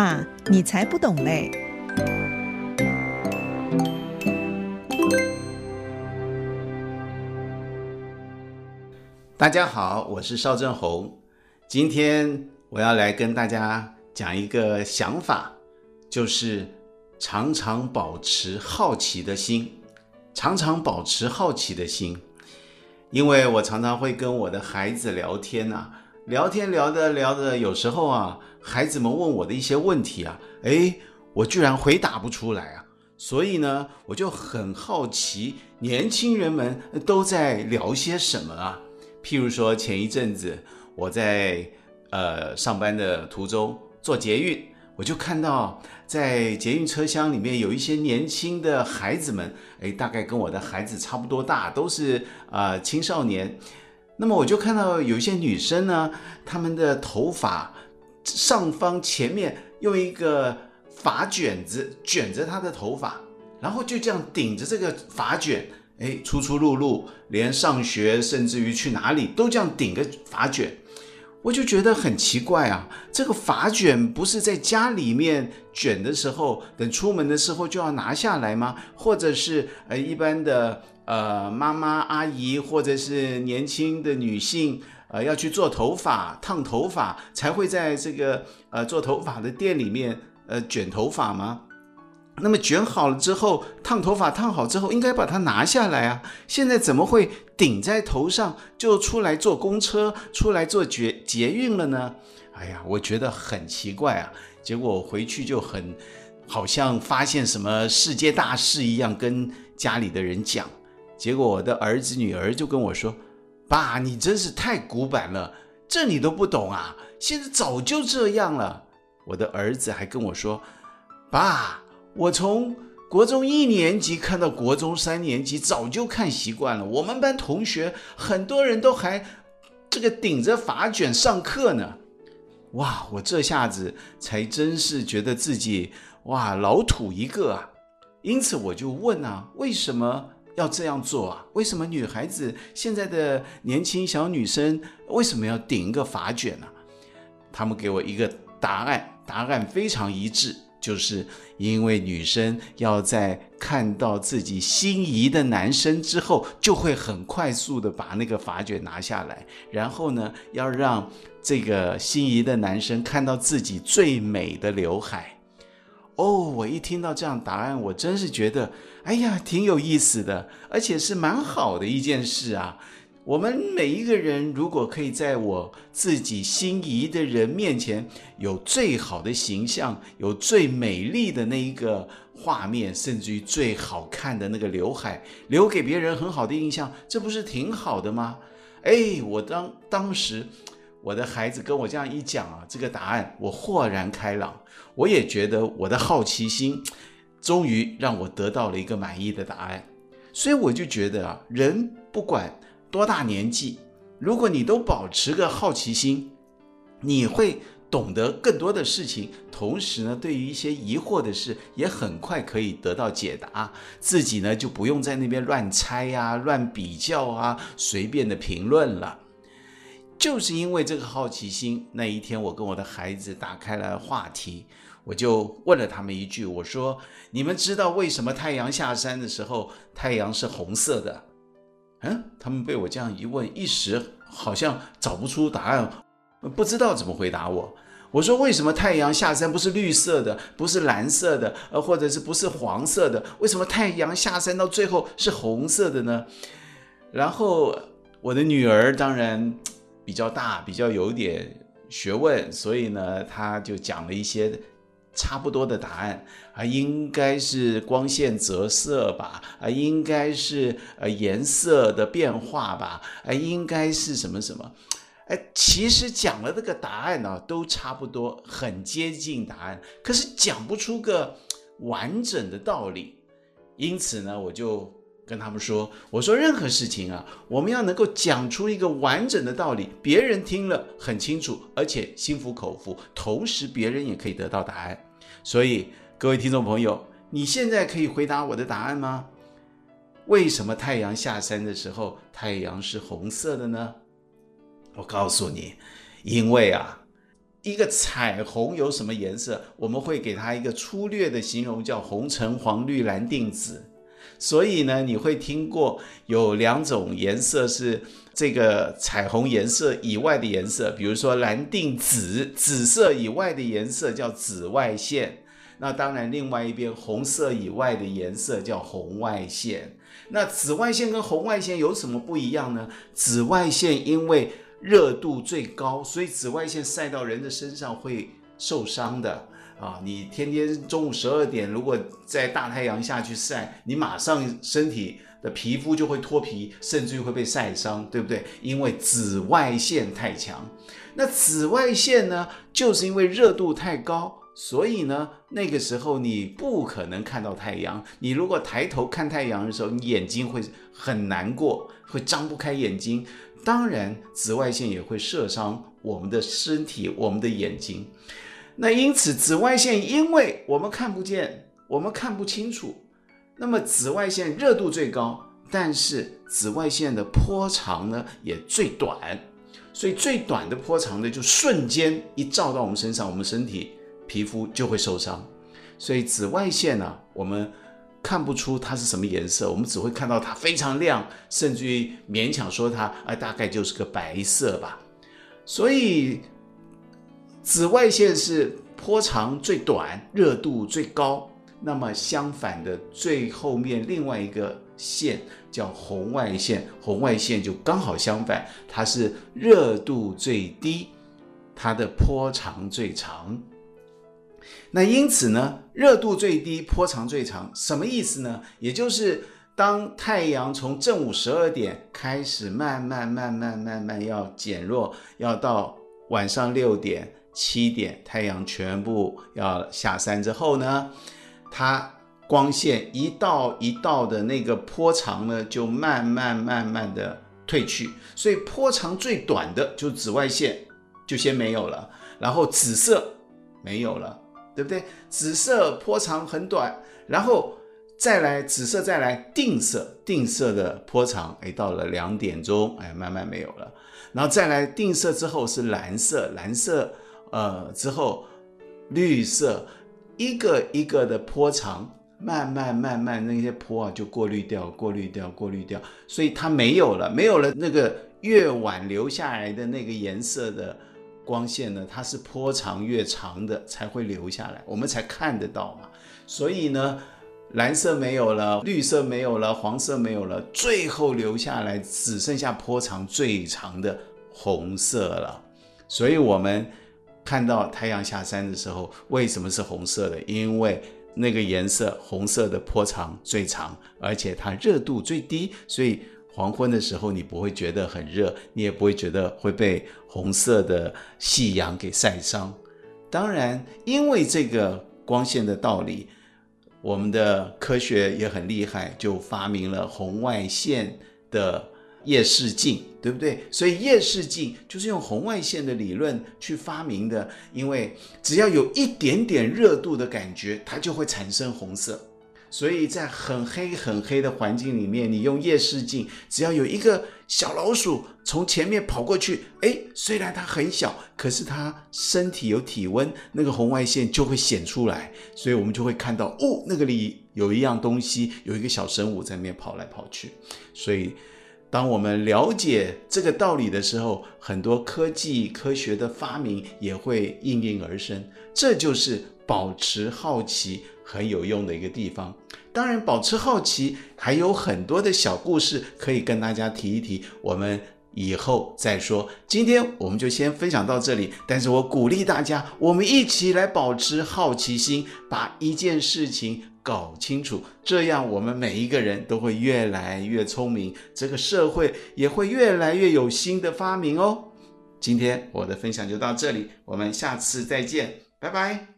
爸，你才不懂嘞！大家好，我是邵正宏。今天我要来跟大家讲一个想法，就是常常保持好奇的心，常常保持好奇的心。因为我常常会跟我的孩子聊天啊，聊天聊着聊着，有时候啊，孩子们问我的一些问题啊，诶，我居然回答不出来啊，所以呢，我就很好奇，年轻人们都在聊些什么啊？譬如说，前一阵子我在呃上班的途中坐捷运，我就看到在捷运车厢里面有一些年轻的孩子们，诶，大概跟我的孩子差不多大，都是啊、呃、青少年。那么我就看到有一些女生呢，她们的头发上方前面用一个发卷子卷着她的头发，然后就这样顶着这个发卷。哎，出出入入，连上学甚至于去哪里都这样顶个发卷，我就觉得很奇怪啊。这个发卷不是在家里面卷的时候，等出门的时候就要拿下来吗？或者是呃一般的呃妈妈阿姨或者是年轻的女性呃要去做头发烫头发才会在这个呃做头发的店里面呃卷头发吗？那么卷好了之后，烫头发烫好之后，应该把它拿下来啊！现在怎么会顶在头上就出来坐公车、出来坐捷捷运了呢？哎呀，我觉得很奇怪啊！结果我回去就很，好像发现什么世界大事一样，跟家里的人讲。结果我的儿子女儿就跟我说：“爸，你真是太古板了，这你都不懂啊！现在早就这样了。”我的儿子还跟我说：“爸。”我从国中一年级看到国中三年级，早就看习惯了。我们班同学很多人都还这个顶着发卷上课呢。哇，我这下子才真是觉得自己哇老土一个啊。因此我就问啊，为什么要这样做啊？为什么女孩子现在的年轻小女生为什么要顶一个发卷呢？他们给我一个答案，答案非常一致。就是因为女生要在看到自己心仪的男生之后，就会很快速的把那个发卷拿下来，然后呢，要让这个心仪的男生看到自己最美的刘海。哦，我一听到这样答案，我真是觉得，哎呀，挺有意思的，而且是蛮好的一件事啊。我们每一个人，如果可以在我自己心仪的人面前有最好的形象，有最美丽的那一个画面，甚至于最好看的那个刘海，留给别人很好的印象，这不是挺好的吗？哎，我当当时我的孩子跟我这样一讲啊，这个答案我豁然开朗，我也觉得我的好奇心终于让我得到了一个满意的答案，所以我就觉得啊，人不管。多大年纪，如果你都保持个好奇心，你会懂得更多的事情。同时呢，对于一些疑惑的事，也很快可以得到解答。自己呢，就不用在那边乱猜呀、乱比较啊、随便的评论了。就是因为这个好奇心，那一天我跟我的孩子打开了话题，我就问了他们一句：“我说，你们知道为什么太阳下山的时候，太阳是红色的？”嗯，他们被我这样一问，一时好像找不出答案，不知道怎么回答我。我说：“为什么太阳下山不是绿色的，不是蓝色的，呃，或者是不是黄色的？为什么太阳下山到最后是红色的呢？”然后我的女儿当然比较大，比较有点学问，所以呢，他就讲了一些。差不多的答案啊，应该是光线折射吧，啊，应该是呃颜色的变化吧，啊，应该是什么什么，哎，其实讲了这个答案呢，都差不多，很接近答案，可是讲不出个完整的道理，因此呢，我就。跟他们说，我说任何事情啊，我们要能够讲出一个完整的道理，别人听了很清楚，而且心服口服，同时别人也可以得到答案。所以各位听众朋友，你现在可以回答我的答案吗？为什么太阳下山的时候，太阳是红色的呢？我告诉你，因为啊。一个彩虹有什么颜色？我们会给它一个粗略的形容，叫红橙黄绿蓝靛紫。所以呢，你会听过有两种颜色是这个彩虹颜色以外的颜色，比如说蓝靛紫，紫色以外的颜色叫紫外线。那当然，另外一边红色以外的颜色叫红外线。那紫外线跟红外线有什么不一样呢？紫外线因为热度最高，所以紫外线晒到人的身上会受伤的啊！你天天中午十二点如果在大太阳下去晒，你马上身体的皮肤就会脱皮，甚至于会被晒伤，对不对？因为紫外线太强。那紫外线呢，就是因为热度太高，所以呢，那个时候你不可能看到太阳。你如果抬头看太阳的时候，你眼睛会很难过，会张不开眼睛。当然，紫外线也会射伤我们的身体、我们的眼睛。那因此，紫外线因为我们看不见，我们看不清楚，那么紫外线热度最高，但是紫外线的波长呢也最短，所以最短的波长呢就瞬间一照到我们身上，我们身体皮肤就会受伤。所以紫外线呢、我们。看不出它是什么颜色，我们只会看到它非常亮，甚至于勉强说它，哎，大概就是个白色吧。所以，紫外线是波长最短、热度最高。那么相反的，最后面另外一个线叫红外线，红外线就刚好相反，它是热度最低，它的波长最长。那因此呢，热度最低，波长最长，什么意思呢？也就是当太阳从正午十二点开始慢慢慢慢慢慢要减弱，要到晚上六点七点，太阳全部要下山之后呢，它光线一道一道的那个波长呢，就慢慢慢慢的退去，所以波长最短的就紫外线就先没有了，然后紫色没有了。对不对？紫色波长很短，然后再来紫色，再来定色，定色的波长，哎，到了两点钟，哎，慢慢没有了。然后再来定色之后是蓝色，蓝色，呃，之后绿色，一个一个的波长，慢慢慢慢那些波啊就过滤掉，过滤掉，过滤掉，所以它没有了，没有了那个越晚留下来的那个颜色的。光线呢，它是波长越长的才会留下来，我们才看得到嘛。所以呢，蓝色没有了，绿色没有了，黄色没有了，最后留下来只剩下波长最长的红色了。所以我们看到太阳下山的时候，为什么是红色的？因为那个颜色红色的波长最长，而且它热度最低，所以。黄昏的时候，你不会觉得很热，你也不会觉得会被红色的夕阳给晒伤。当然，因为这个光线的道理，我们的科学也很厉害，就发明了红外线的夜视镜，对不对？所以夜视镜就是用红外线的理论去发明的。因为只要有一点点热度的感觉，它就会产生红色。所以在很黑很黑的环境里面，你用夜视镜，只要有一个小老鼠从前面跑过去，诶，虽然它很小，可是它身体有体温，那个红外线就会显出来，所以我们就会看到，哦，那个里有一样东西，有一个小生物在那边跑来跑去。所以，当我们了解这个道理的时候，很多科技科学的发明也会应运而生。这就是保持好奇。很有用的一个地方，当然保持好奇，还有很多的小故事可以跟大家提一提，我们以后再说。今天我们就先分享到这里，但是我鼓励大家，我们一起来保持好奇心，把一件事情搞清楚，这样我们每一个人都会越来越聪明，这个社会也会越来越有新的发明哦。今天我的分享就到这里，我们下次再见，拜拜。